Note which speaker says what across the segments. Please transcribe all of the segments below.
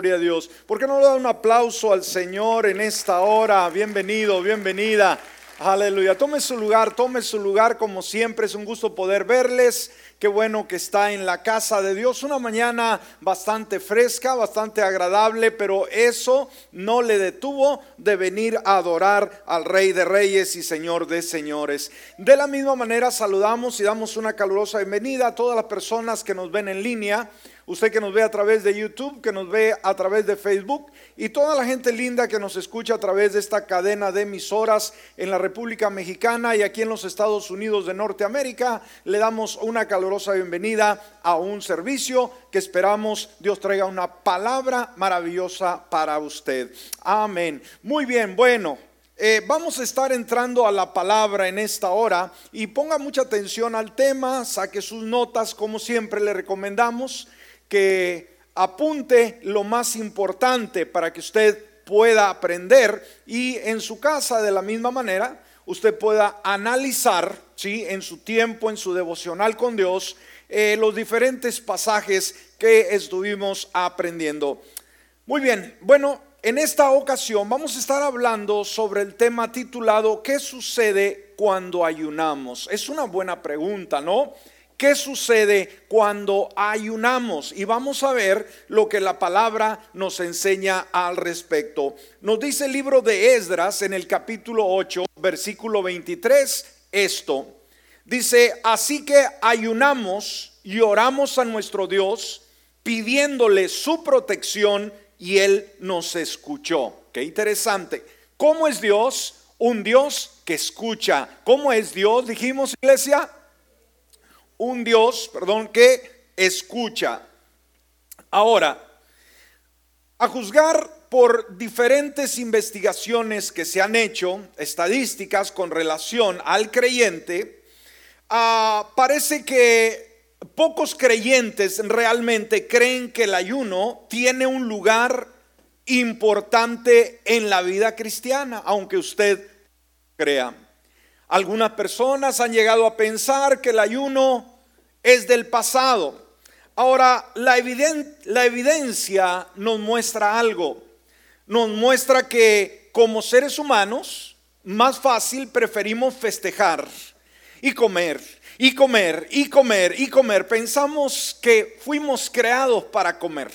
Speaker 1: gloria a Dios. ¿Por qué no le da un aplauso al Señor en esta hora? Bienvenido, bienvenida. Aleluya. Tome su lugar, tome su lugar como siempre. Es un gusto poder verles. Qué bueno que está en la casa de Dios. Una mañana bastante fresca, bastante agradable, pero eso no le detuvo de venir a adorar al Rey de Reyes y Señor de Señores. De la misma manera saludamos y damos una calurosa bienvenida a todas las personas que nos ven en línea usted que nos ve a través de YouTube, que nos ve a través de Facebook y toda la gente linda que nos escucha a través de esta cadena de emisoras en la República Mexicana y aquí en los Estados Unidos de Norteamérica, le damos una calurosa bienvenida a un servicio que esperamos Dios traiga una palabra maravillosa para usted. Amén. Muy bien, bueno. Eh, vamos a estar entrando a la palabra en esta hora y ponga mucha atención al tema, saque sus notas como siempre le recomendamos que apunte lo más importante para que usted pueda aprender y en su casa de la misma manera usted pueda analizar ¿sí? en su tiempo, en su devocional con Dios, eh, los diferentes pasajes que estuvimos aprendiendo. Muy bien, bueno, en esta ocasión vamos a estar hablando sobre el tema titulado ¿Qué sucede cuando ayunamos? Es una buena pregunta, ¿no? ¿Qué sucede cuando ayunamos? Y vamos a ver lo que la palabra nos enseña al respecto. Nos dice el libro de Esdras en el capítulo 8, versículo 23, esto. Dice, así que ayunamos y oramos a nuestro Dios pidiéndole su protección y Él nos escuchó. Qué interesante. ¿Cómo es Dios? Un Dios que escucha. ¿Cómo es Dios? Dijimos, iglesia un Dios, perdón, que escucha. Ahora, a juzgar por diferentes investigaciones que se han hecho, estadísticas con relación al creyente, ah, parece que pocos creyentes realmente creen que el ayuno tiene un lugar importante en la vida cristiana, aunque usted crea. Algunas personas han llegado a pensar que el ayuno es del pasado. Ahora, la, la evidencia nos muestra algo. Nos muestra que como seres humanos, más fácil preferimos festejar y comer y comer y comer y comer. Pensamos que fuimos creados para comer,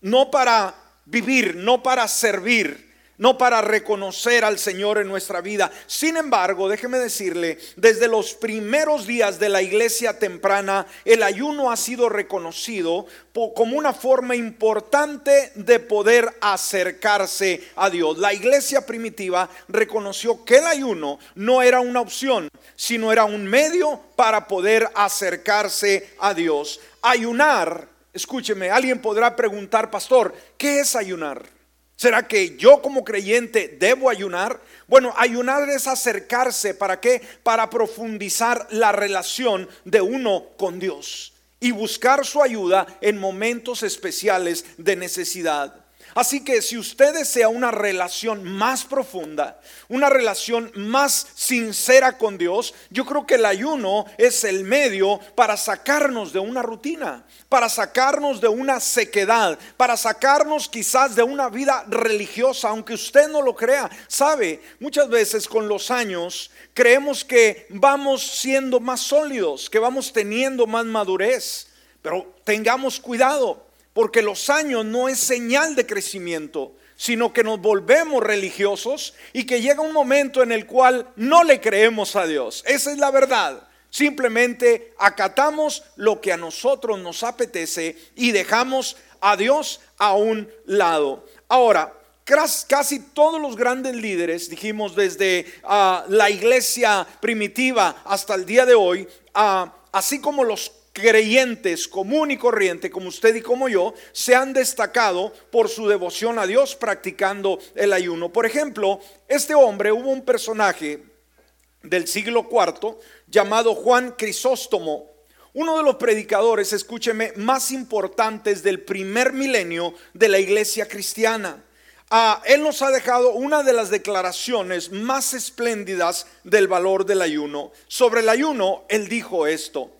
Speaker 1: no para vivir, no para servir no para reconocer al Señor en nuestra vida. Sin embargo, déjeme decirle, desde los primeros días de la iglesia temprana, el ayuno ha sido reconocido como una forma importante de poder acercarse a Dios. La iglesia primitiva reconoció que el ayuno no era una opción, sino era un medio para poder acercarse a Dios. Ayunar, escúcheme, alguien podrá preguntar, pastor, ¿qué es ayunar? ¿Será que yo como creyente debo ayunar? Bueno, ayunar es acercarse, ¿para qué? Para profundizar la relación de uno con Dios y buscar su ayuda en momentos especiales de necesidad. Así que si usted desea una relación más profunda, una relación más sincera con Dios, yo creo que el ayuno es el medio para sacarnos de una rutina, para sacarnos de una sequedad, para sacarnos quizás de una vida religiosa, aunque usted no lo crea. Sabe, muchas veces con los años creemos que vamos siendo más sólidos, que vamos teniendo más madurez, pero tengamos cuidado porque los años no es señal de crecimiento, sino que nos volvemos religiosos y que llega un momento en el cual no le creemos a Dios. Esa es la verdad. Simplemente acatamos lo que a nosotros nos apetece y dejamos a Dios a un lado. Ahora, casi todos los grandes líderes, dijimos desde ah, la iglesia primitiva hasta el día de hoy, ah, así como los creyentes común y corriente, como usted y como yo, se han destacado por su devoción a Dios practicando el ayuno. Por ejemplo, este hombre hubo un personaje del siglo IV llamado Juan Crisóstomo, uno de los predicadores, escúcheme, más importantes del primer milenio de la iglesia cristiana. Ah, él nos ha dejado una de las declaraciones más espléndidas del valor del ayuno. Sobre el ayuno, él dijo esto.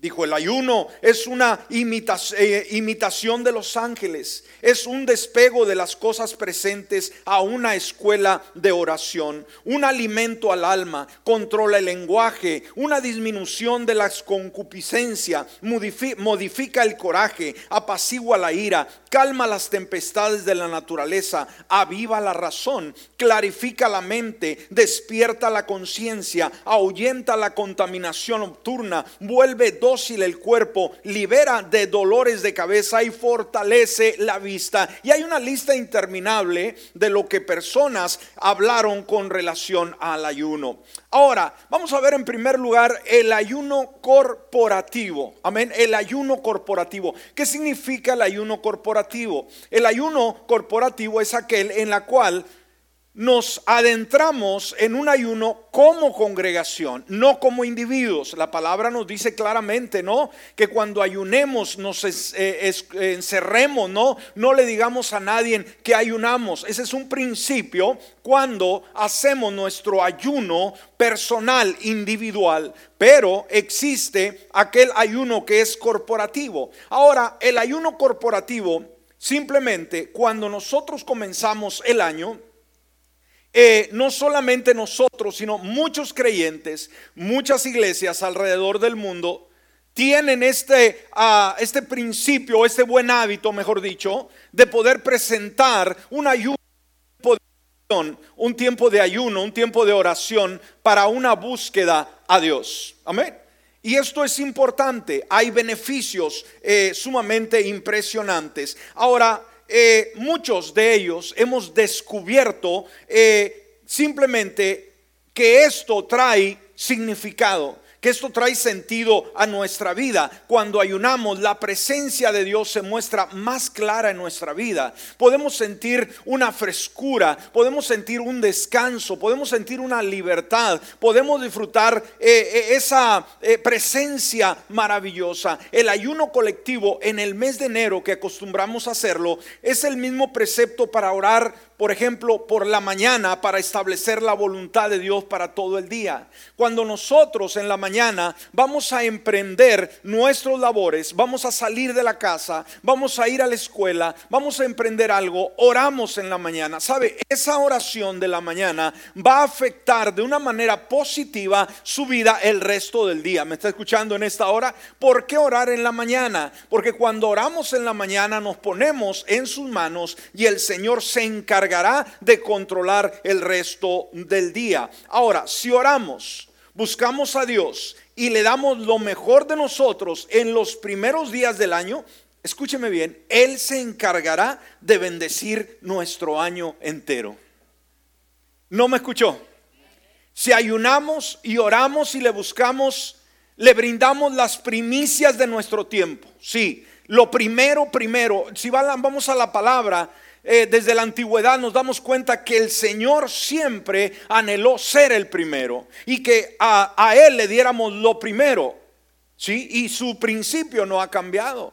Speaker 1: Dijo, el ayuno es una eh, imitación de los ángeles, es un despego de las cosas presentes a una escuela de oración, un alimento al alma, controla el lenguaje, una disminución de la concupiscencia, modifica el coraje, apacigua la ira, calma las tempestades de la naturaleza, aviva la razón, clarifica la mente, despierta la conciencia, ahuyenta la contaminación nocturna, vuelve el cuerpo, libera de dolores de cabeza y fortalece la vista. Y hay una lista interminable de lo que personas hablaron con relación al ayuno. Ahora, vamos a ver en primer lugar el ayuno corporativo. Amén, el ayuno corporativo. ¿Qué significa el ayuno corporativo? El ayuno corporativo es aquel en la cual nos adentramos en un ayuno como congregación, no como individuos. La palabra nos dice claramente, ¿no? Que cuando ayunemos nos eh, encerremos, ¿no? No le digamos a nadie que ayunamos. Ese es un principio cuando hacemos nuestro ayuno personal, individual. Pero existe aquel ayuno que es corporativo. Ahora, el ayuno corporativo, simplemente cuando nosotros comenzamos el año, eh, no solamente nosotros, sino muchos creyentes, muchas iglesias alrededor del mundo tienen este, ah, este principio, este buen hábito, mejor dicho, de poder presentar un ayuno un tiempo de ayuno, un tiempo de oración para una búsqueda a Dios. Amén. Y esto es importante, hay beneficios eh, sumamente impresionantes. Ahora, eh, muchos de ellos hemos descubierto eh, simplemente que esto trae significado que esto trae sentido a nuestra vida. Cuando ayunamos, la presencia de Dios se muestra más clara en nuestra vida. Podemos sentir una frescura, podemos sentir un descanso, podemos sentir una libertad, podemos disfrutar eh, eh, esa eh, presencia maravillosa. El ayuno colectivo en el mes de enero que acostumbramos a hacerlo es el mismo precepto para orar por ejemplo, por la mañana para establecer la voluntad de Dios para todo el día. Cuando nosotros en la mañana vamos a emprender nuestros labores, vamos a salir de la casa, vamos a ir a la escuela, vamos a emprender algo, oramos en la mañana. ¿Sabe? Esa oración de la mañana va a afectar de una manera positiva su vida el resto del día. ¿Me está escuchando en esta hora? ¿Por qué orar en la mañana? Porque cuando oramos en la mañana nos ponemos en sus manos y el Señor se encarga de controlar el resto del día. Ahora, si oramos, buscamos a Dios y le damos lo mejor de nosotros en los primeros días del año, escúcheme bien, Él se encargará de bendecir nuestro año entero. ¿No me escuchó? Si ayunamos y oramos y le buscamos, le brindamos las primicias de nuestro tiempo. Sí, lo primero, primero, si vamos a la palabra, eh, desde la antigüedad nos damos cuenta que el Señor siempre anheló ser el primero y que a, Él le diéramos lo primero. ¿sí? Y su principio no ha cambiado.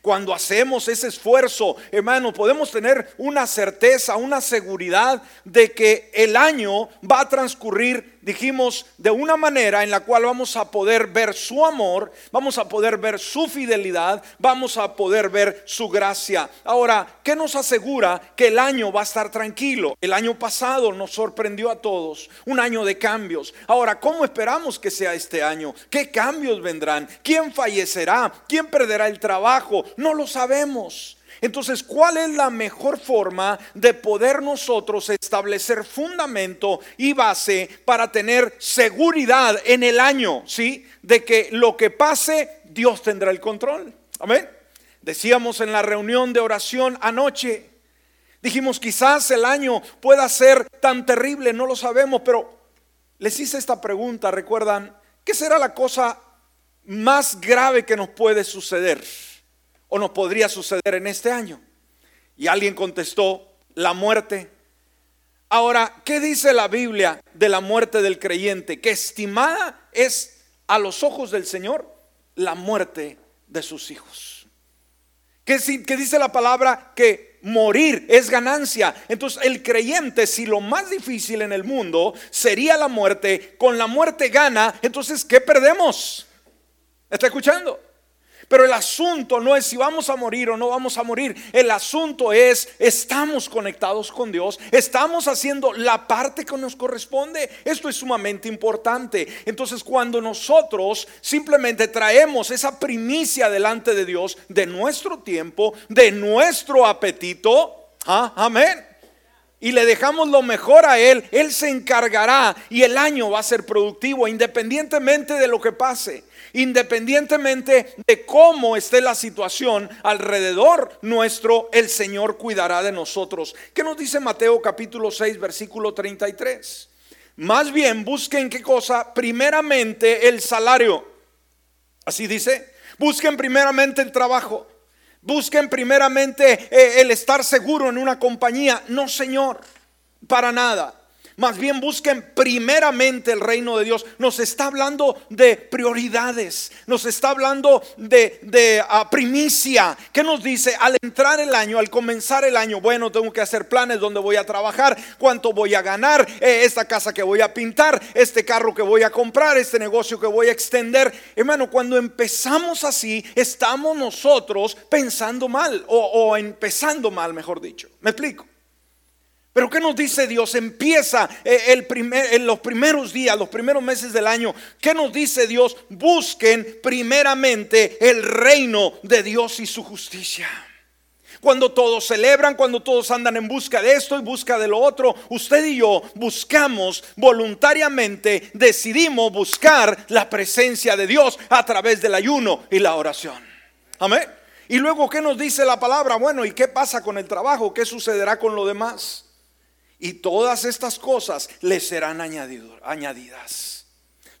Speaker 1: Cuando hacemos ese esfuerzo, hermano, podemos tener una certeza, una seguridad de que el año va a transcurrir dijimos, de una manera en la cual vamos a poder ver su amor, vamos a poder ver su fidelidad, vamos a poder ver su gracia. Ahora, ¿qué nos asegura que el año va a estar tranquilo? El año pasado nos sorprendió a todos, un año de cambios. Ahora, ¿cómo esperamos que sea este año? ¿Qué cambios vendrán? ¿Quién fallecerá? ¿Quién perderá el trabajo? No lo sabemos. Entonces, ¿cuál es la mejor forma de poder nosotros establecer fundamento y base para tener seguridad en el año, ¿sí? De que lo que pase, Dios tendrá el control. Amén. Decíamos en la reunión de oración anoche, dijimos, quizás el año pueda ser tan terrible, no lo sabemos, pero les hice esta pregunta, recuerdan, ¿qué será la cosa más grave que nos puede suceder? O nos podría suceder en este año? Y alguien contestó, la muerte. Ahora, ¿qué dice la Biblia de la muerte del creyente? Que estimada es a los ojos del Señor la muerte de sus hijos. ¿Qué, dice la palabra? Que morir es ganancia. Entonces el creyente, si lo más difícil en el mundo sería la muerte, con la muerte gana, entonces ¿qué perdemos? ¿Está escuchando? Pero el asunto no es si vamos a morir o no vamos a morir. El asunto es, estamos conectados con Dios, estamos haciendo la parte que nos corresponde. Esto es sumamente importante. Entonces cuando nosotros simplemente traemos esa primicia delante de Dios, de nuestro tiempo, de nuestro apetito, ¿ah? amén y le dejamos lo mejor a Él, Él se encargará y el año va a ser productivo independientemente de lo que pase, independientemente de cómo esté la situación alrededor nuestro, el Señor cuidará de nosotros. ¿Qué nos dice Mateo capítulo 6, versículo 33? Más bien busquen qué cosa, primeramente el salario. Así dice, busquen primeramente el trabajo Busquen primeramente eh, el estar seguro en una compañía. No, Señor, para nada. Más bien busquen primeramente el reino de Dios. Nos está hablando de prioridades. Nos está hablando de, de ah, primicia. ¿Qué nos dice? Al entrar el año, al comenzar el año, bueno, tengo que hacer planes donde voy a trabajar, cuánto voy a ganar, eh, esta casa que voy a pintar, este carro que voy a comprar, este negocio que voy a extender. Hermano, cuando empezamos así, estamos nosotros pensando mal o, o empezando mal, mejor dicho. ¿Me explico? Pero ¿qué nos dice Dios? Empieza eh, el primer, en los primeros días, los primeros meses del año. ¿Qué nos dice Dios? Busquen primeramente el reino de Dios y su justicia. Cuando todos celebran, cuando todos andan en busca de esto y busca de lo otro, usted y yo buscamos voluntariamente, decidimos buscar la presencia de Dios a través del ayuno y la oración. Amén. Y luego, ¿qué nos dice la palabra? Bueno, ¿y qué pasa con el trabajo? ¿Qué sucederá con lo demás? Y todas estas cosas les serán añadidas.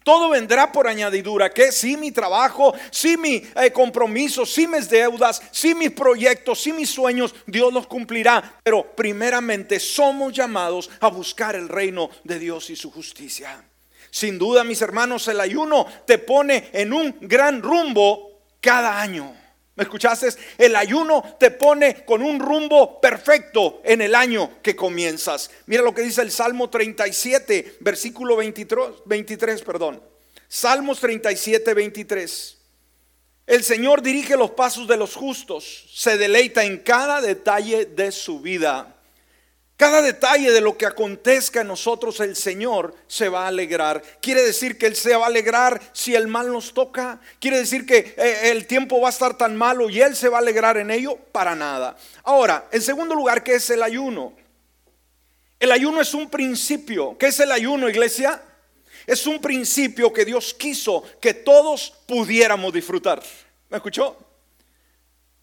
Speaker 1: Todo vendrá por añadidura, que si mi trabajo, si mi eh, compromiso, si mis deudas, si mis proyectos, si mis sueños, Dios los cumplirá. Pero primeramente somos llamados a buscar el reino de Dios y su justicia. Sin duda, mis hermanos, el ayuno te pone en un gran rumbo cada año. ¿Me escuchaste? El ayuno te pone con un rumbo perfecto en el año que comienzas. Mira lo que dice el Salmo 37, versículo 23, 23 perdón. Salmos 37, 23. El Señor dirige los pasos de los justos, se deleita en cada detalle de su vida. Cada detalle de lo que acontezca en nosotros el Señor se va a alegrar. Quiere decir que Él se va a alegrar si el mal nos toca. Quiere decir que eh, el tiempo va a estar tan malo y Él se va a alegrar en ello. Para nada. Ahora, en segundo lugar, ¿qué es el ayuno? El ayuno es un principio. ¿Qué es el ayuno, iglesia? Es un principio que Dios quiso que todos pudiéramos disfrutar. ¿Me escuchó?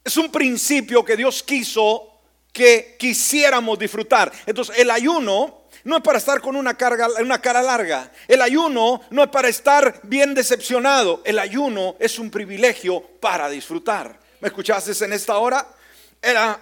Speaker 1: Es un principio que Dios quiso que quisiéramos disfrutar. Entonces, el ayuno no es para estar con una, carga, una cara larga. El ayuno no es para estar bien decepcionado. El ayuno es un privilegio para disfrutar. ¿Me escuchaste en esta hora?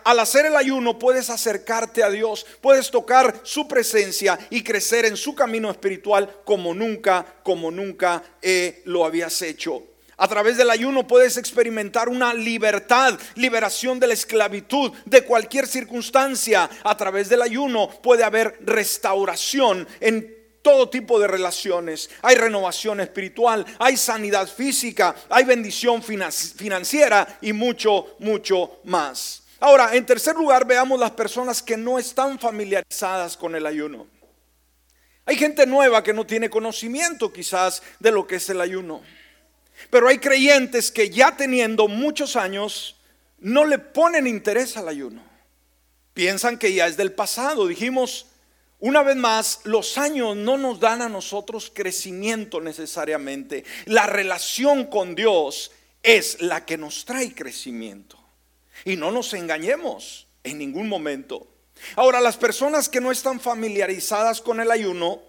Speaker 1: al hacer el ayuno puedes acercarte a Dios, puedes tocar su presencia y crecer en su camino espiritual como nunca, como nunca eh, lo habías hecho. A través del ayuno puedes experimentar una libertad, liberación de la esclavitud, de cualquier circunstancia. A través del ayuno puede haber restauración en todo tipo de relaciones. Hay renovación espiritual, hay sanidad física, hay bendición financiera y mucho, mucho más. Ahora, en tercer lugar, veamos las personas que no están familiarizadas con el ayuno. Hay gente nueva que no tiene conocimiento quizás de lo que es el ayuno. Pero hay creyentes que ya teniendo muchos años no le ponen interés al ayuno. Piensan que ya es del pasado. Dijimos, una vez más, los años no nos dan a nosotros crecimiento necesariamente. La relación con Dios es la que nos trae crecimiento. Y no nos engañemos en ningún momento. Ahora, las personas que no están familiarizadas con el ayuno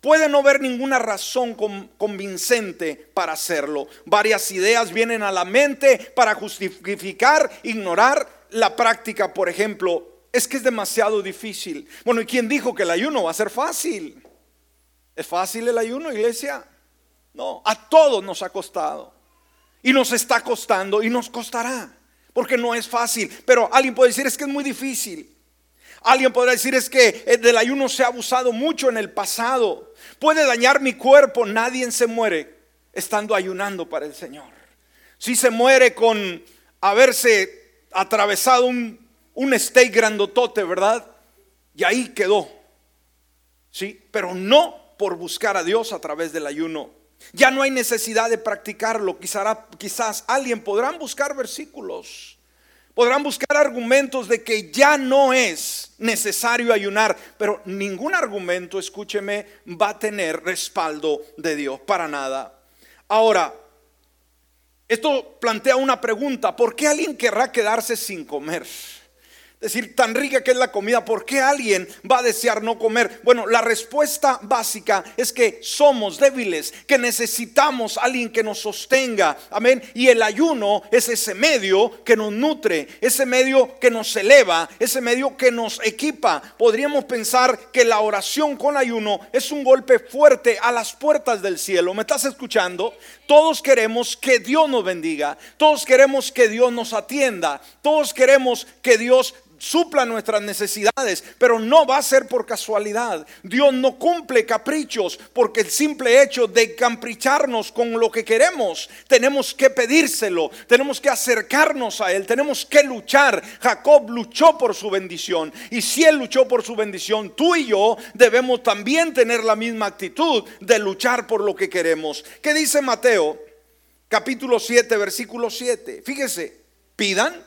Speaker 1: Puede no haber ninguna razón convincente para hacerlo. Varias ideas vienen a la mente para justificar, ignorar la práctica. Por ejemplo, es que es demasiado difícil. Bueno, ¿y quién dijo que el ayuno va a ser fácil? ¿Es fácil el ayuno, iglesia? No, a todos nos ha costado. Y nos está costando y nos costará. Porque no es fácil. Pero alguien puede decir, es que es muy difícil. Alguien podrá decir es que eh, del ayuno se ha abusado mucho en el pasado. Puede dañar mi cuerpo. Nadie se muere estando ayunando para el Señor. Si se muere con haberse atravesado un, un steak grandotote, ¿verdad? Y ahí quedó. Sí, pero no por buscar a Dios a través del ayuno. Ya no hay necesidad de practicarlo. Quizás, quizás alguien podrán buscar versículos podrán buscar argumentos de que ya no es necesario ayunar, pero ningún argumento, escúcheme, va a tener respaldo de Dios, para nada. Ahora, esto plantea una pregunta, ¿por qué alguien querrá quedarse sin comer? Decir, tan rica que es la comida, ¿por qué alguien va a desear no comer? Bueno, la respuesta básica es que somos débiles, que necesitamos a alguien que nos sostenga. Amén. Y el ayuno es ese medio que nos nutre, ese medio que nos eleva, ese medio que nos equipa. Podríamos pensar que la oración con ayuno es un golpe fuerte a las puertas del cielo. ¿Me estás escuchando? Todos queremos que Dios nos bendiga, todos queremos que Dios nos atienda, todos queremos que Dios supla nuestras necesidades, pero no va a ser por casualidad. Dios no cumple caprichos porque el simple hecho de capricharnos con lo que queremos, tenemos que pedírselo, tenemos que acercarnos a Él, tenemos que luchar. Jacob luchó por su bendición y si Él luchó por su bendición, tú y yo debemos también tener la misma actitud de luchar por lo que queremos. ¿Qué dice Mateo? Capítulo 7, versículo 7. Fíjese, pidan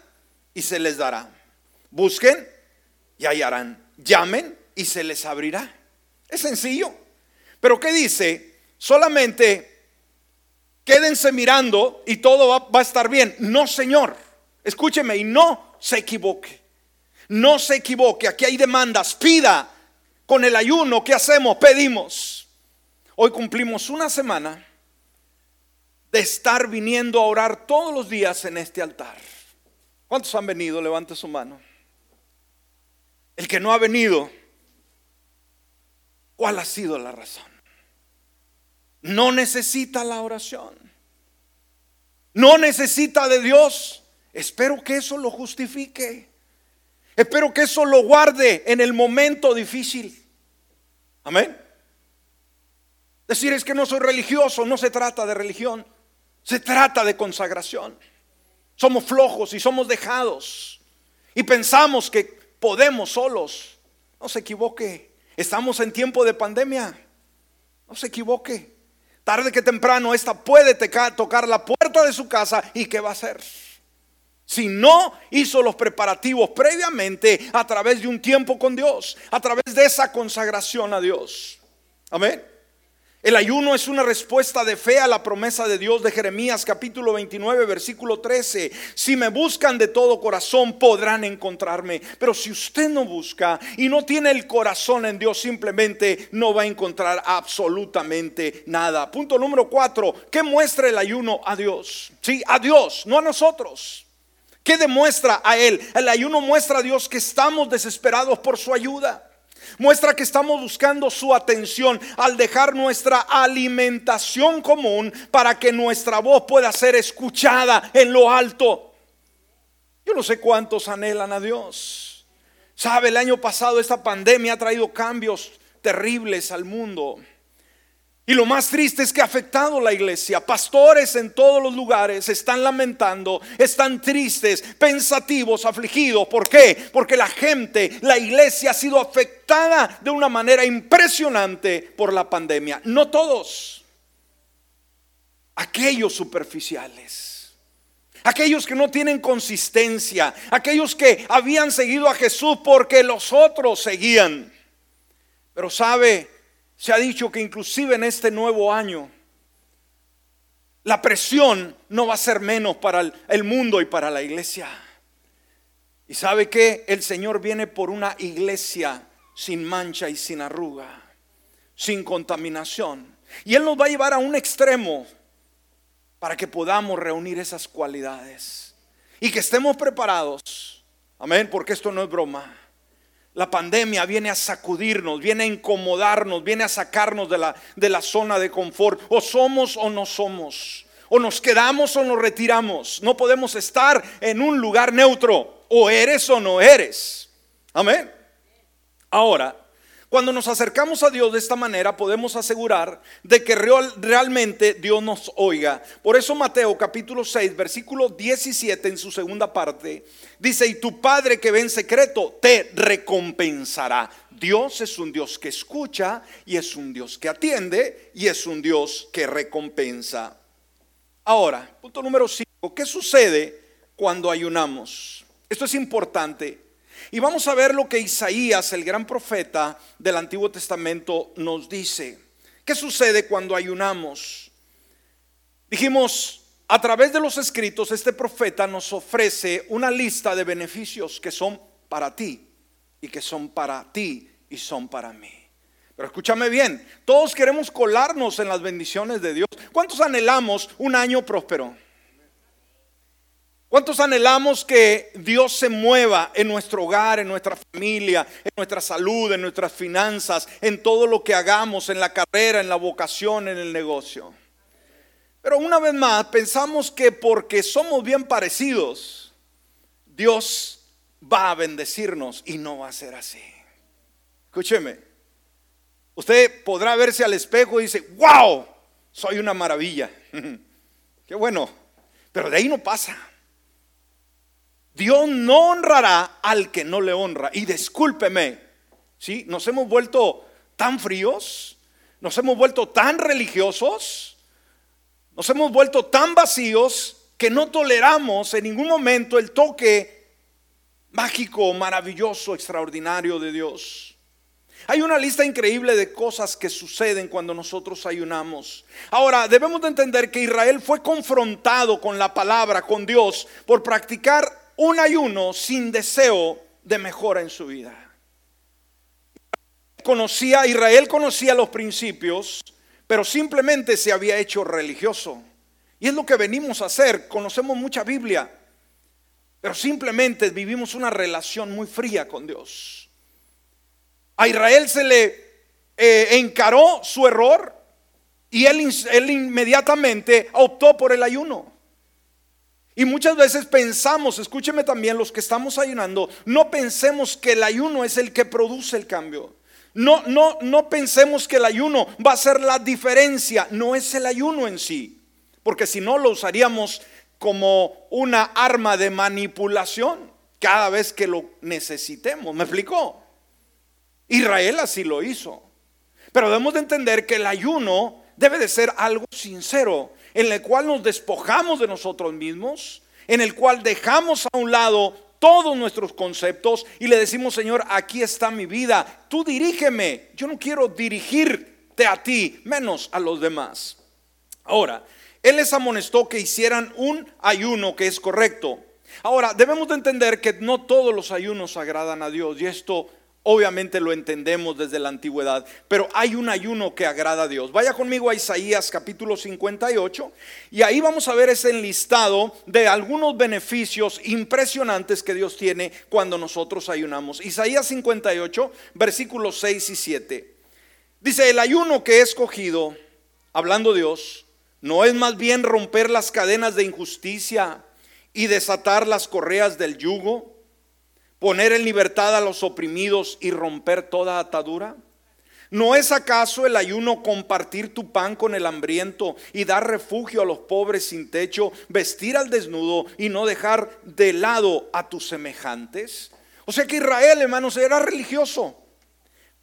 Speaker 1: y se les dará Busquen y hallarán. Llamen y se les abrirá. Es sencillo. Pero ¿qué dice? Solamente quédense mirando y todo va, a estar bien. No, Señor. Escúcheme y no se equivoque. No se equivoque. Aquí hay demandas. Pida con el ayuno. ¿Qué hacemos? Pedimos. Hoy cumplimos una semana de estar viniendo a orar todos los días en este altar. ¿Cuántos han venido? Levante su mano. El que no ha venido, ¿cuál ha sido la razón? No necesita la oración. No necesita de Dios. Espero que eso lo justifique. Espero que eso lo guarde en el momento difícil. Amén. Decir es que no soy religioso, no se trata de religión, se trata de consagración. Somos flojos y somos dejados y pensamos que podemos solos. No se equivoque. Estamos en tiempo de pandemia. No se equivoque. Tarde que temprano esta puede tocar la puerta de su casa y ¿qué va a hacer? Si no hizo los preparativos previamente a través de un tiempo con Dios, a través de esa consagración a Dios. Amén. El ayuno es una respuesta de fe a la promesa de Dios de Jeremías capítulo 29 versículo 13. Si me buscan de todo corazón podrán encontrarme. Pero si usted no busca y no tiene el corazón en Dios simplemente no va a encontrar absolutamente nada. Punto número cuatro. ¿Qué muestra el ayuno a Dios? Sí, a Dios, no a nosotros. ¿Qué demuestra a Él? El ayuno muestra a Dios que estamos desesperados por su ayuda. Muestra que estamos buscando su atención al dejar nuestra alimentación común para que nuestra voz pueda ser escuchada en lo alto. Yo no sé cuántos anhelan a Dios. Sabe, el año pasado esta pandemia ha traído cambios terribles al mundo. Y lo más triste es que ha afectado la iglesia. Pastores en todos los lugares están lamentando, están tristes, pensativos, afligidos. ¿Por qué? Porque la gente, la iglesia ha sido afectada de una manera impresionante por la pandemia. No todos. Aquellos superficiales. Aquellos que no tienen consistencia. Aquellos que habían seguido a Jesús porque los otros seguían. Pero sabe, se ha dicho que inclusive en este nuevo año la presión no va a ser menos para el mundo y para la iglesia. Y sabe que el Señor viene por una iglesia sin mancha y sin arruga, sin contaminación. Y Él nos va a llevar a un extremo para que podamos reunir esas cualidades y que estemos preparados. Amén, porque esto no es broma. La pandemia viene a sacudirnos, viene a incomodarnos, viene a sacarnos de la, de la zona de confort. O somos o no somos. O nos quedamos o nos retiramos. No podemos estar en un lugar neutro. O eres o no eres. Amén. Ahora, Cuando nos acercamos a Dios de esta manera, podemos asegurar de que real, realmente Dios nos oiga. Por eso Mateo capítulo 6, versículo 17 en su segunda parte, dice, y tu Padre que ve en secreto te recompensará. Dios es un Dios que escucha y es un Dios que atiende y es un Dios que recompensa. Ahora, punto número 5, ¿qué sucede cuando ayunamos? Esto es importante. Y vamos a ver lo que Isaías, el gran profeta del Antiguo Testamento, nos dice. ¿Qué sucede cuando ayunamos? Dijimos, a través de los escritos, este profeta nos ofrece una lista de beneficios que son para ti y que son para ti y son para mí. Pero escúchame bien, todos queremos colarnos en las bendiciones de Dios. ¿Cuántos anhelamos un año próspero? ¿Cuántos anhelamos que Dios se mueva en nuestro hogar, en nuestra familia, en nuestra salud, en nuestras finanzas, en todo lo que hagamos, en la carrera, en la vocación, en el negocio? Pero una vez más, pensamos que porque somos bien parecidos, Dios va a bendecirnos y no va a ser así. Escúcheme, usted podrá verse al espejo y dice, wow, soy una maravilla. Qué bueno, pero de ahí no pasa. Dios no honrará al que no le honra. Y discúlpeme, ¿sí? Nos hemos vuelto tan fríos, nos hemos vuelto tan religiosos, nos hemos vuelto tan vacíos que no toleramos en ningún momento el toque mágico, maravilloso, extraordinario de Dios. Hay una lista increíble de cosas que suceden cuando nosotros ayunamos. Ahora, debemos de entender que Israel fue confrontado con la palabra, con Dios, por practicar un ayuno sin deseo de mejora en su vida. Conocía, Israel conocía los principios, pero simplemente se había hecho religioso. Y es lo que venimos a hacer. Conocemos mucha Biblia, pero simplemente vivimos una relación muy fría con Dios. A Israel se le eh, encaró su error y él, él inmediatamente optó por el ayuno. Y muchas veces pensamos, escúcheme también los que estamos ayunando, no pensemos que el ayuno es el que produce el cambio. No, no, no pensemos que el ayuno va a ser la diferencia, no es el ayuno en sí, porque si no lo usaríamos como una arma de manipulación cada vez que lo necesitemos. ¿Me explicó? Israel así lo hizo. Pero debemos de entender que el ayuno debe de ser algo sincero en el cual nos despojamos de nosotros mismos, en el cual dejamos a un lado todos nuestros conceptos y le decimos, Señor, aquí está mi vida, tú dirígeme, yo no quiero dirigirte a ti, menos a los demás. Ahora, Él les amonestó que hicieran un ayuno que es correcto. Ahora, debemos de entender que no todos los ayunos agradan a Dios y esto Obviamente lo entendemos desde la antigüedad, pero hay un ayuno que agrada a Dios. Vaya conmigo a Isaías capítulo 58 y ahí vamos a ver ese enlistado de algunos beneficios impresionantes que Dios tiene cuando nosotros ayunamos. Isaías 58, versículos 6 y 7. Dice, el ayuno que he escogido, hablando Dios, no es más bien romper las cadenas de injusticia y desatar las correas del yugo poner en libertad a los oprimidos y romper toda atadura? ¿No es acaso el ayuno compartir tu pan con el hambriento y dar refugio a los pobres sin techo, vestir al desnudo y no dejar de lado a tus semejantes? O sea que Israel, hermanos, era religioso,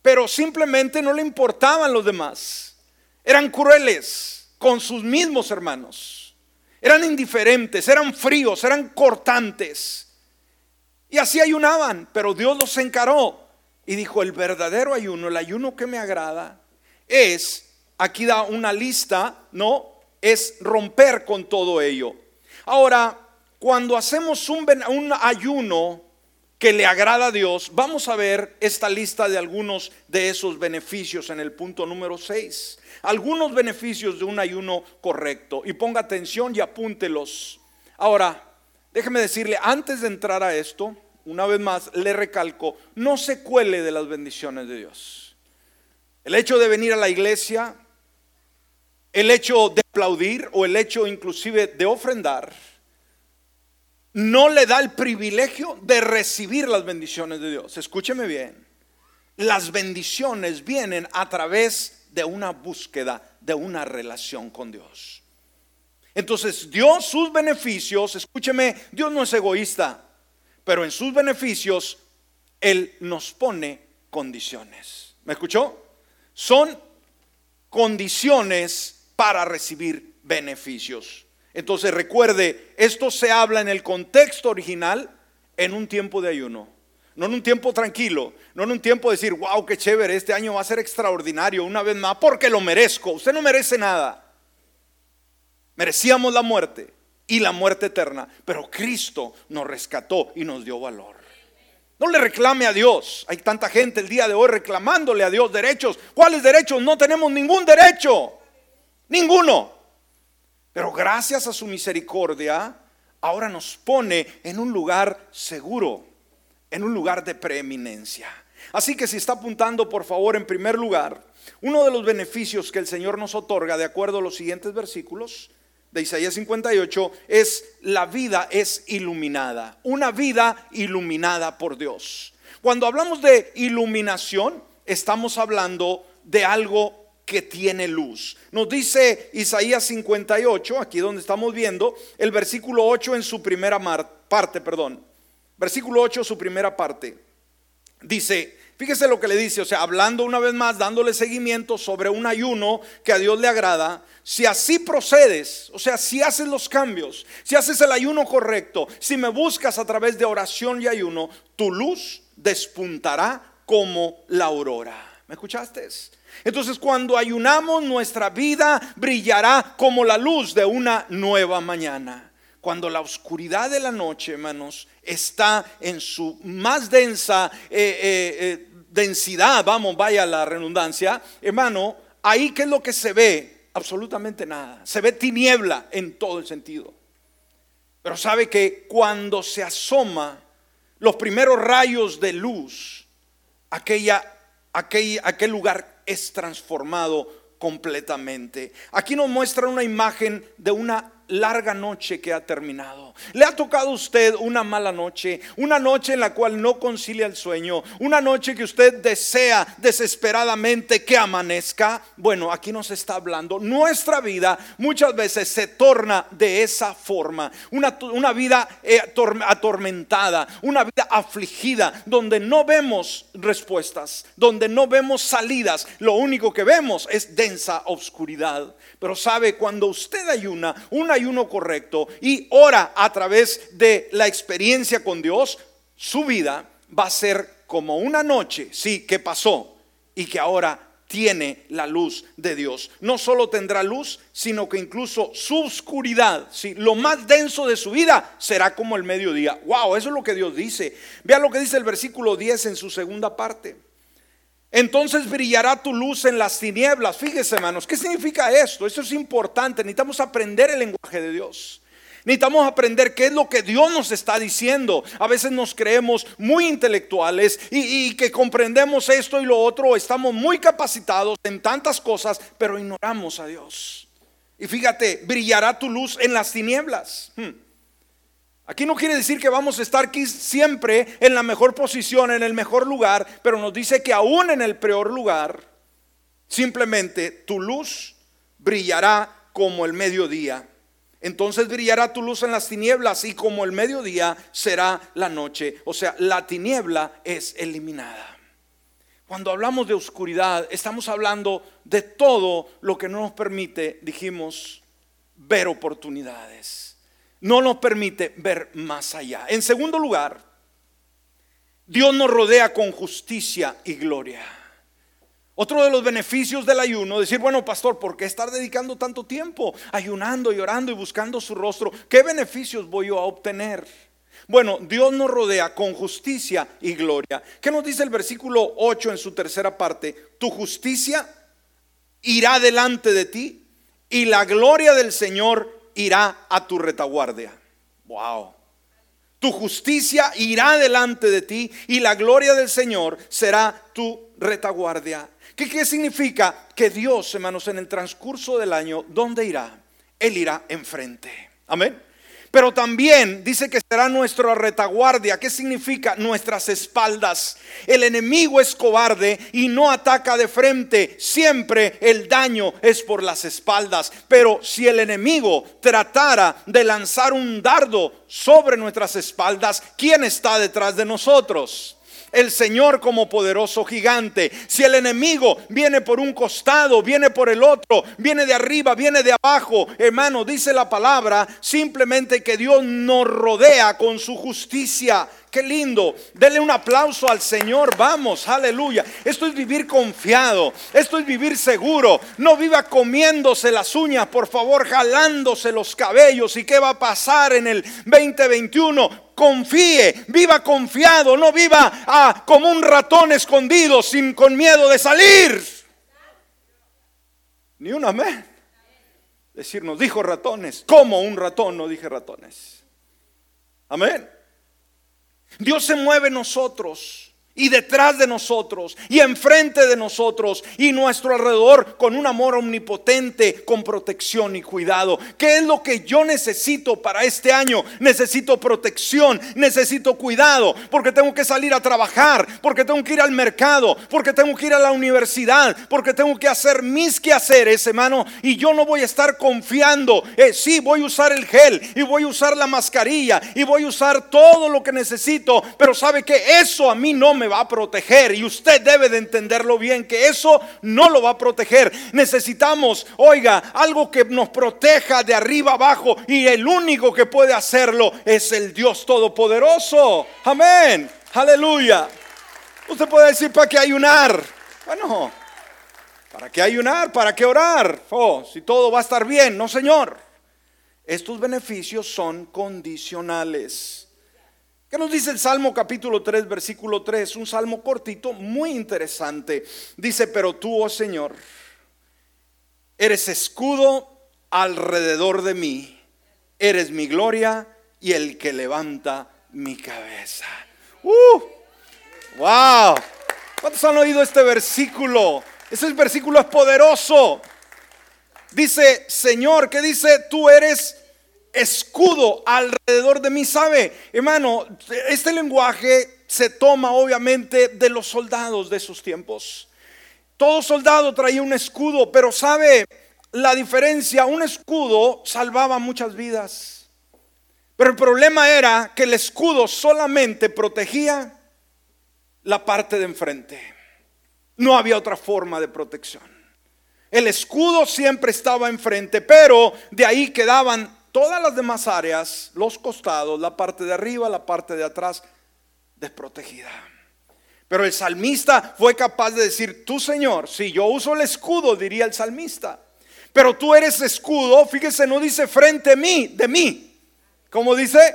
Speaker 1: pero simplemente no le importaban los demás. Eran crueles con sus mismos hermanos. Eran indiferentes, eran fríos, eran cortantes. Y así ayunaban, pero Dios los encaró y dijo, el verdadero ayuno, el ayuno que me agrada, es, aquí da una lista, ¿no? Es romper con todo ello. Ahora, cuando hacemos un, un ayuno que le agrada a Dios, vamos a ver esta lista de algunos de esos beneficios en el punto número 6. Algunos beneficios de un ayuno correcto. Y ponga atención y apúntelos. Ahora, Déjeme decirle, antes de entrar a esto, una vez más le recalco, no se cuele de las bendiciones de Dios. El hecho de venir a la iglesia, el hecho de aplaudir o el hecho inclusive de ofrendar, no le da el privilegio de recibir las bendiciones de Dios. Escúcheme bien. las bendiciones vienen a través de una búsqueda, de una relación con Dios. Entonces, Dios sus beneficios, escúcheme, Dios no es egoísta, pero en sus beneficios Él nos pone condiciones. ¿Me escuchó? Son condiciones para recibir beneficios. Entonces recuerde, esto se habla en el contexto original en un tiempo de ayuno. No en un tiempo tranquilo, no en un tiempo de decir, wow, qué chévere, este año va a ser extraordinario una vez más, porque lo merezco. Usted no merece nada. Merecíamos la muerte y la muerte eterna, pero Cristo nos rescató y nos dio valor. No le reclame a Dios. Hay tanta gente el día de hoy reclamándole a Dios derechos. ¿Cuáles derechos? No tenemos ningún derecho. Ninguno. Pero gracias a su misericordia, ahora nos pone en un lugar seguro en un lugar de preeminencia. Así que si está apuntando, por favor, en primer lugar, uno de los beneficios que el Señor nos otorga, de acuerdo a los siguientes versículos de Isaías 58, es la vida es iluminada, una vida iluminada por Dios. Cuando hablamos de iluminación, estamos hablando de algo que tiene luz. Nos dice Isaías 58, aquí donde estamos viendo, el versículo 8 en su primera parte, perdón. Versículo 8, su primera parte. Dice, fíjese lo que le dice, o sea, hablando una vez más, dándole seguimiento sobre un ayuno que a Dios le agrada. Si así procedes, o sea, si haces los cambios, si haces el ayuno correcto, si me buscas a través de oración y ayuno, tu luz despuntará como la aurora. ¿Me escuchaste? Entonces cuando ayunamos nuestra vida brillará como la luz de una nueva mañana cuando la oscuridad de la noche, hermanos, está en su más densa eh, eh, eh, densidad, vamos, vaya la redundancia, hermano, ahí que es lo que se ve, absolutamente nada. Se ve tiniebla en todo el sentido. Pero sabe que cuando se asoma los primeros rayos de luz, aquella, aquel, aquel lugar es transformado completamente. Aquí nos muestra una imagen de una larga noche que ha terminado. ¿Le ha tocado a usted una mala noche? Una noche en la cual no concilia el sueño. Una noche que usted desea desesperadamente que amanezca. Bueno, aquí nos está hablando. Nuestra vida muchas veces se torna de esa forma. Una, una vida eh, atormentada, una vida afligida, donde no vemos respuestas, donde no vemos salidas. Lo único que vemos es densa oscuridad. Pero sabe, cuando usted ayuna, un ayuno correcto y ora a través de la experiencia con Dios, su vida va a ser como una noche, sí, que pasó y que ahora tiene la luz de Dios. No solo tendrá luz, sino que incluso su oscuridad, ¿sí? lo más denso de su vida, será como el mediodía. Wow, eso es lo que Dios dice. Vea lo que dice el versículo 10 en su segunda parte. Entonces brillará tu luz en las tinieblas. Fíjese, hermanos, ¿qué significa esto? Esto es importante. Necesitamos aprender el lenguaje de Dios. Necesitamos aprender qué es lo que Dios nos está diciendo. A veces nos creemos muy intelectuales y, que comprendemos esto y lo otro. Estamos muy capacitados en tantas cosas, pero ignoramos a Dios. Y fíjate, brillará tu luz en las tinieblas. Hmm. Aquí no quiere decir que vamos a estar aquí siempre en la mejor posición, en el mejor lugar, pero nos dice que aún en el peor lugar, simplemente tu luz brillará como el mediodía. Entonces brillará tu luz en las tinieblas y como el mediodía será la noche. O sea, la tiniebla es eliminada. Cuando hablamos de oscuridad, estamos hablando de todo lo que no nos permite, dijimos, ver oportunidades no nos permite ver más allá. En segundo lugar, Dios nos rodea con justicia y gloria. Otro de los beneficios del ayuno, decir, bueno, pastor, ¿por qué estar dedicando tanto tiempo ayunando y orando y buscando su rostro? ¿Qué beneficios voy yo a obtener? Bueno, Dios nos rodea con justicia y gloria. ¿Qué nos dice el versículo 8 en su tercera parte? Tu justicia irá delante de ti y la gloria del Señor irá a tu retaguardia. Wow. Tu justicia irá delante de ti y la gloria del Señor será tu retaguardia. ¿Qué, ¿Qué, significa? Que Dios, hermanos, en el transcurso del año, ¿dónde irá? Él irá enfrente. Amén. Pero también dice que será nuestra retaguardia. ¿Qué significa? Nuestras espaldas. El enemigo es cobarde y no ataca de frente. Siempre el daño es por las espaldas. Pero si el enemigo tratara de lanzar un dardo sobre nuestras espaldas, ¿quién está detrás de nosotros? El Señor como poderoso gigante. Si el enemigo viene por un costado, viene por el otro, viene de arriba, viene de abajo, hermano, dice la palabra simplemente que Dios nos rodea con su justicia. Qué lindo. Dele un aplauso al Señor. Vamos, aleluya. Esto es vivir confiado. Esto es vivir seguro. No viva comiéndose las uñas, por favor, jalándose los cabellos. ¿Y qué va a pasar en el 2021? confíe, viva confiado, no viva ah, como un ratón escondido, sin con miedo de salir. Ni un amén. Decirnos, dijo ratones, como un ratón, no dije ratones. Amén. Dios se mueve en nosotros y detrás de nosotros y enfrente de nosotros y nuestro alrededor con un amor omnipotente, con protección y cuidado. ¿Qué es lo que yo necesito para este año? Necesito protección, necesito cuidado, porque tengo que salir a trabajar, porque tengo que ir al mercado, porque tengo que ir a la universidad, porque tengo que hacer mis quehaceres, hermano, y yo no voy a estar confiando. Eh, sí, voy a usar el gel y voy a usar la mascarilla y voy a usar todo lo que necesito, pero sabe que eso a mí no me va a proteger y usted debe de entenderlo bien, que eso no lo va a proteger. Necesitamos, oiga, algo que nos proteja de arriba abajo y el único que puede hacerlo es el Dios Todopoderoso. Amén. Aleluya. Usted puede decir, ¿para qué ayunar? Bueno, ¿para qué ayunar? ¿Para qué orar? Oh, si todo va a estar bien. No, Señor. Estos beneficios son condicionales. ¿Qué nos dice el Salmo capítulo 3, versículo 3? Un salmo cortito, muy interesante. Dice, pero tú, oh Señor, eres escudo alrededor de mí, eres mi gloria y el que levanta mi cabeza. ¡Uh! ¡Wow! ¿Cuántos han oído este versículo? Ese versículo es poderoso. Dice, Señor, ¿qué dice? Tú eres escudo alrededor de mí. ¿Sabe, hermano? Este lenguaje se toma obviamente de los soldados de esos tiempos. Todo soldado traía un escudo, pero ¿sabe la diferencia? Un escudo salvaba muchas vidas. Pero el problema era que el escudo solamente protegía la parte de enfrente. No había otra forma de protección. El escudo siempre estaba enfrente, pero de ahí quedaban todas las demás áreas, los costados, la parte de arriba, la parte de atrás, desprotegida. Pero el salmista fue capaz de decir, tú Señor, si yo uso el escudo, diría el salmista, pero tú eres escudo, fíjese, no dice frente a mí, de mí, como dice,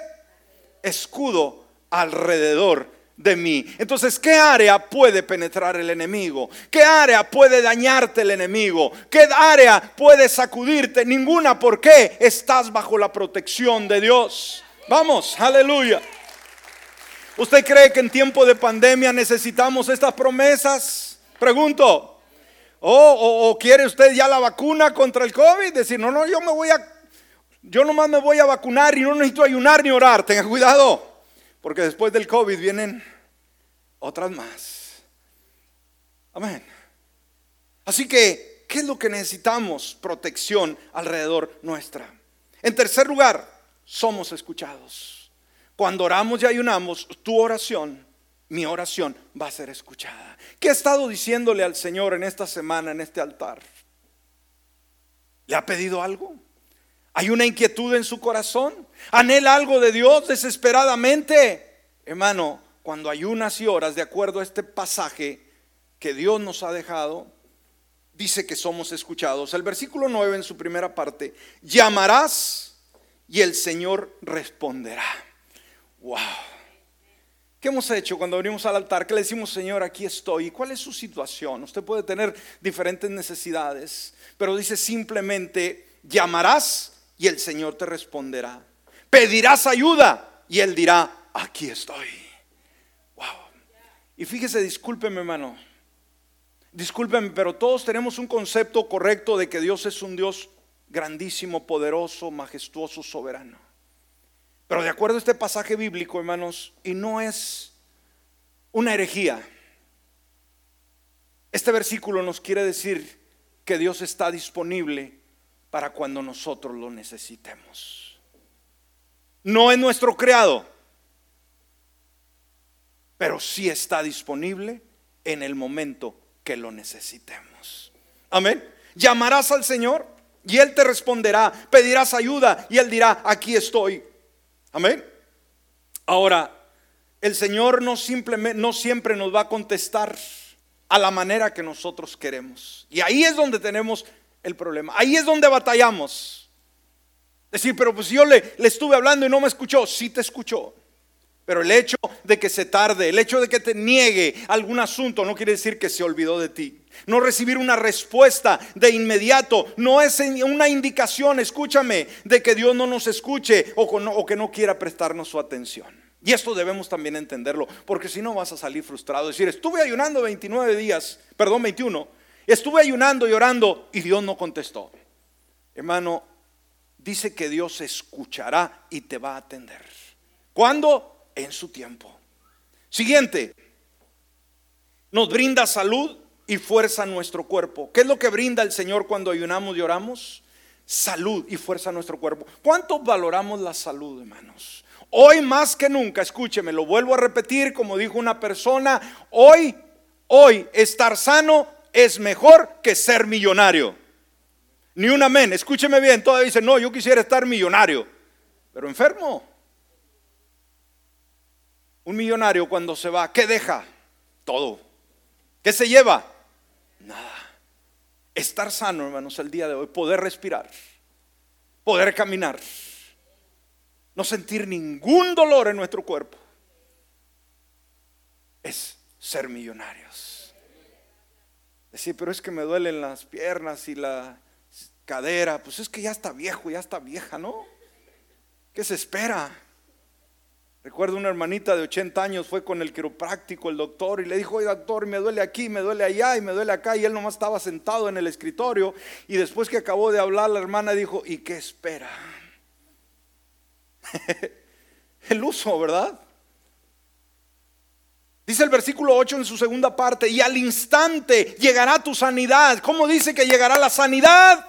Speaker 1: escudo alrededor de mí. Entonces, ¿qué área puede penetrar el enemigo? ¿Qué área puede dañarte el enemigo? ¿Qué área puede sacudirte? Ninguna. ¿Por qué? Estás bajo la protección de Dios. Vamos, aleluya. ¿Usted cree que en tiempo de pandemia necesitamos estas promesas? Pregunto. ¿O, o quiere usted ya la vacuna contra el COVID? Decir, no, no, yo me voy a, yo me voy a vacunar y no necesito ayunar ni orar. Tenga cuidado. Porque después del COVID vienen otras más. Amén. Así que, ¿qué es lo que necesitamos? Protección alrededor nuestra. En tercer lugar, somos escuchados. Cuando oramos y ayunamos, tu oración, mi oración va a ser escuchada. ¿Qué ha estado diciéndole al Señor en esta semana, en este altar? ¿Le ha pedido algo? ¿Hay una inquietud en su corazón? ¿Anhela algo de Dios desesperadamente? Hermano, cuando hay unas y horas, de acuerdo a este pasaje que Dios nos ha dejado, dice que somos escuchados. El versículo 9 en su primera parte, llamarás y el Señor responderá. Wow. ¿Qué hemos hecho cuando venimos al altar? ¿Qué le decimos, Señor, aquí estoy? ¿Y cuál es su situación? Usted puede tener diferentes necesidades, pero dice simplemente, llamarás y el Señor te responderá. Pedirás ayuda y Él dirá, aquí estoy. Wow. Y fíjese, discúlpeme hermano, discúlpeme, pero todos tenemos un concepto correcto de que Dios es un Dios grandísimo, poderoso, majestuoso, soberano. Pero de acuerdo a este pasaje bíblico, hermanos, y no es una herejía, este versículo nos quiere decir que Dios está disponible para cuando nosotros lo necesitemos. No es nuestro creado, pero sí está disponible en el momento que lo necesitemos. Amén. Llamarás al Señor y Él te responderá. Pedirás ayuda y Él dirá, aquí estoy. Amén. Ahora, el Señor no, simplemente, no siempre nos va a contestar a la manera que nosotros queremos. Y ahí es donde tenemos el problema. Ahí es donde batallamos. Decir, pero pues yo le, le estuve hablando y no me escuchó. Sí te escuchó. Pero el hecho de que se tarde, el hecho de que te niegue algún asunto no quiere decir que se olvidó de ti. No recibir una respuesta de inmediato no es una indicación, escúchame, de que Dios no nos escuche o, que no quiera prestarnos su atención. Y esto debemos también entenderlo, porque si no vas a salir frustrado. Decir, estuve ayunando 29 días, perdón, 21, estuve ayunando y orando y Dios no contestó. Hermano, dice que Dios escuchará y te va a atender. ¿Cuándo? en su tiempo. Siguiente, nos brinda salud y fuerza a nuestro cuerpo. ¿Qué es lo que brinda el Señor cuando ayunamos y oramos? Salud y fuerza a nuestro cuerpo. ¿Cuánto valoramos la salud, hermanos? Hoy más que nunca, escúcheme, lo vuelvo a repetir como dijo una persona, hoy, hoy estar sano es mejor que ser millonario. Ni un amén, escúcheme bien, todavía dice, no, yo quisiera estar millonario, pero enfermo. Un millonario cuando se va, ¿qué deja? Todo. ¿Qué se lleva? Nada. Estar sano, hermanos, el día de hoy, poder respirar, poder caminar, no sentir ningún dolor en nuestro cuerpo, es ser millonarios. Decir, pero es que me duelen las piernas y la cadera, pues es que ya está viejo, ya está vieja, ¿no? ¿Qué se espera? Recuerdo una hermanita de 80 años fue con el quiropráctico, el doctor, y le dijo, oye doctor, me duele aquí, me duele allá y me duele acá. Y él nomás estaba sentado en el escritorio. Y después que acabó de hablar, la hermana dijo, ¿y qué espera? el uso, ¿verdad? Dice el versículo 8 en su segunda parte, y al instante llegará tu sanidad. ¿Cómo dice que llegará la sanidad?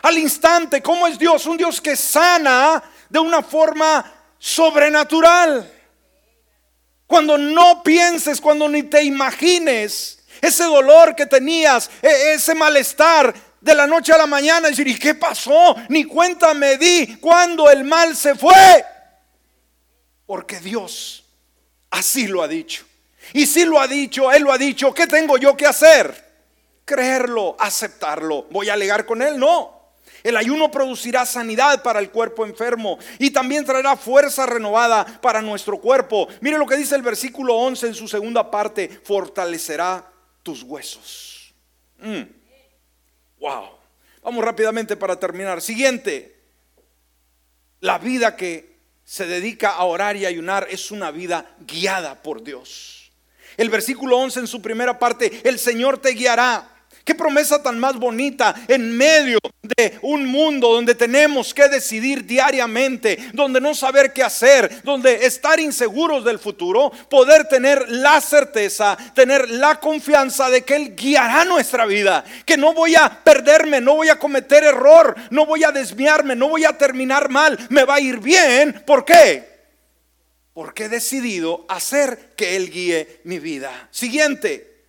Speaker 1: Al instante, ¿cómo es Dios? Un Dios que sana de una forma sobrenatural. Cuando no pienses, cuando ni te imagines ese dolor que tenías, e, ese malestar de la noche a la mañana, decir, ¿y qué pasó? Ni cuenta me di cuando el mal se fue. Porque Dios así lo ha dicho. Y si lo ha dicho, Él lo ha dicho, ¿qué tengo yo que hacer? Creerlo, aceptarlo. ¿Voy a alegar con Él? No. El ayuno producirá sanidad para el cuerpo enfermo y también traerá fuerza renovada para nuestro cuerpo. Mire lo que dice el versículo 11 en su segunda parte, fortalecerá tus huesos. Mm. Wow. Vamos rápidamente para terminar. Siguiente. La vida que se dedica a orar y ayunar es una vida guiada por Dios. El versículo 11 en su primera parte, el Señor te guiará Qué promesa tan más bonita en medio de un mundo donde tenemos que decidir diariamente, donde no saber qué hacer, donde estar inseguros del futuro, poder tener la certeza, tener la confianza de que Él guiará nuestra vida, que no voy a perderme, no voy a cometer error, no voy a desviarme, no voy a terminar mal, me va a ir bien. ¿Por qué? Porque he decidido hacer que Él guíe mi vida. Siguiente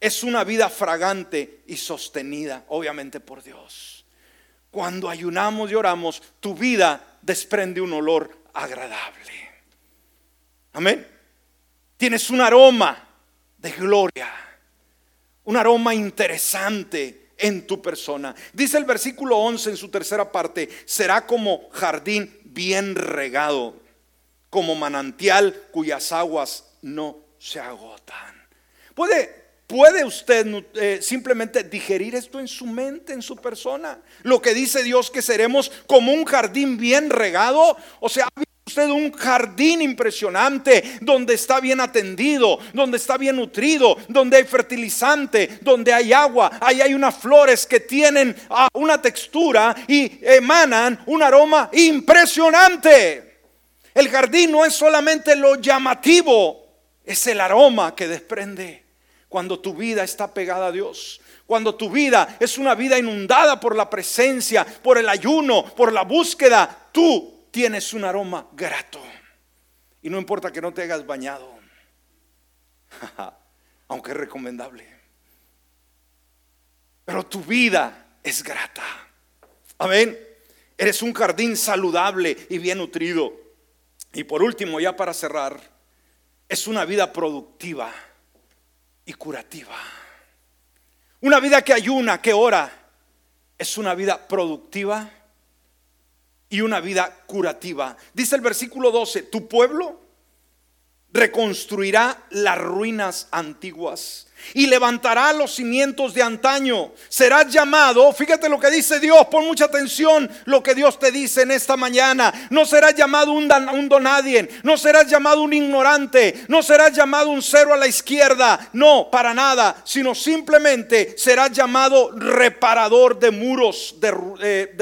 Speaker 1: es una vida fragante y sostenida, obviamente por Dios. Cuando ayunamos y oramos, tu vida desprende un olor agradable. Amén. Tienes un aroma de gloria, un aroma interesante en tu persona. Dice el versículo 11 en su tercera parte, será como jardín bien regado, como manantial cuyas aguas no se agotan. Puede ¿Puede usted eh, simplemente digerir esto en su mente, en su persona? Lo que dice Dios que seremos como un jardín bien regado. O sea, ¿ha usted un jardín impresionante donde está bien atendido, donde está bien nutrido, donde hay fertilizante, donde hay agua. Ahí hay unas flores que tienen ah, una textura y emanan un aroma impresionante. El jardín no es solamente lo llamativo, es el aroma que desprende cuando tu vida está pegada a Dios. Cuando tu vida es una vida inundada por la presencia, por el ayuno, por la búsqueda, tú tienes un aroma grato. Y no importa que no te hayas bañado, aunque es recomendable. Pero tu vida es grata. Amén. Eres un jardín saludable y bien nutrido. Y por último, ya para cerrar, es una vida productiva y curativa. Una vida que ayuna, que ora, es una vida productiva y una vida curativa. Dice el versículo 12, tu pueblo reconstruirá las ruinas antiguas y levantará los cimientos de antaño. Serás llamado, fíjate lo que dice Dios, pon mucha atención lo que Dios te dice en esta mañana. No serás llamado un, donadien, no serás llamado un ignorante, no serás llamado un cero a la izquierda, no, para nada, sino simplemente serás llamado reparador de muros, de, eh,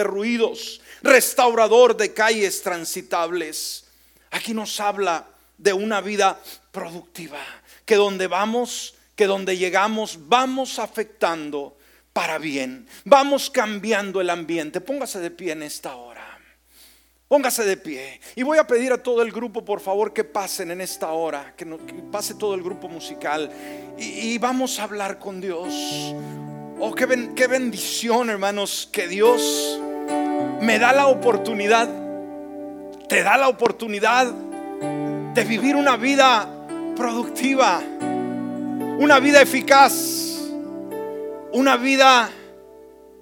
Speaker 1: restaurador de calles transitables. Aquí nos habla de una vida productiva, que donde vamos, que donde llegamos, vamos afectando para bien, vamos cambiando el ambiente. Póngase de pie en esta hora. Póngase de pie. Y voy a pedir a todo el grupo, por favor, que pasen en esta hora, que, pase todo el grupo musical. Y, vamos a hablar con Dios. Oh, qué, qué bendición, hermanos, que Dios me da la oportunidad, te da la oportunidad de vivir una vida productiva, una vida eficaz, una vida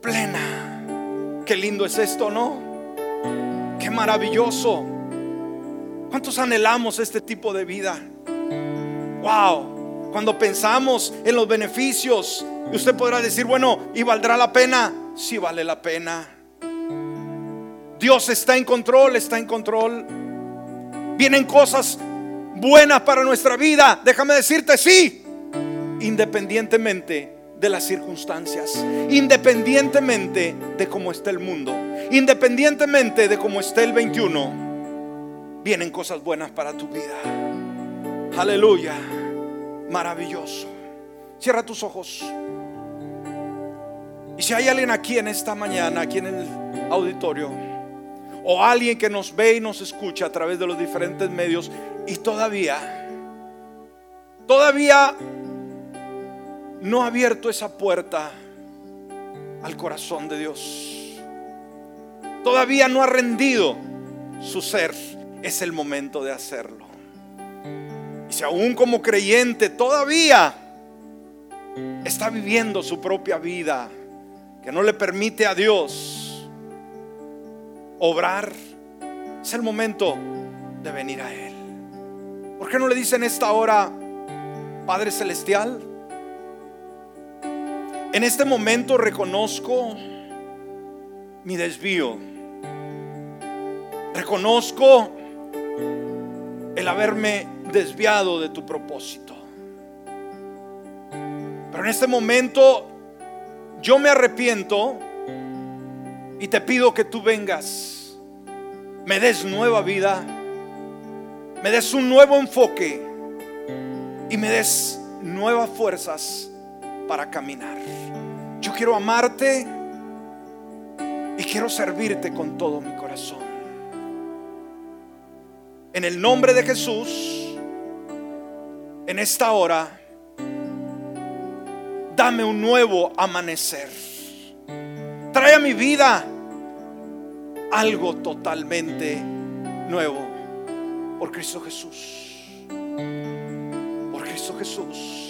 Speaker 1: plena. Qué lindo es esto, ¿no? Qué maravilloso. ¿Cuántos anhelamos este tipo de vida? Wow. Cuando pensamos en los beneficios, usted podrá decir, bueno, ¿y valdrá la pena? Sí vale la pena. Dios está en control, está en control. Vienen cosas buenas para nuestra vida. Déjame decirte, sí. Independientemente de las circunstancias, independientemente de cómo está el mundo, independientemente de cómo esté el 21, vienen cosas buenas para tu vida. Aleluya. Maravilloso. Cierra tus ojos. Y si hay alguien aquí en esta mañana, aquí en el auditorio, o alguien que nos ve y nos escucha a través de los diferentes medios y todavía, todavía no ha abierto esa puerta al corazón de Dios. Todavía no ha rendido su ser. Es el momento de hacerlo. Y si aún como creyente todavía está viviendo su propia vida, que no le permite a Dios obrar, es el momento de venir a Él. ¿Por qué no le dicen esta hora, Padre Celestial? En este momento reconozco mi desvío. Reconozco el haberme desviado de tu propósito. Pero en este momento yo me arrepiento y te pido que tú vengas, me des nueva vida, me des un nuevo enfoque y me des nuevas fuerzas para caminar. Yo quiero amarte y quiero servirte con todo mi corazón. En el nombre de Jesús, en esta hora, dame un nuevo amanecer. Trae a mi vida algo totalmente nuevo por Cristo Jesús. Por Cristo Jesús.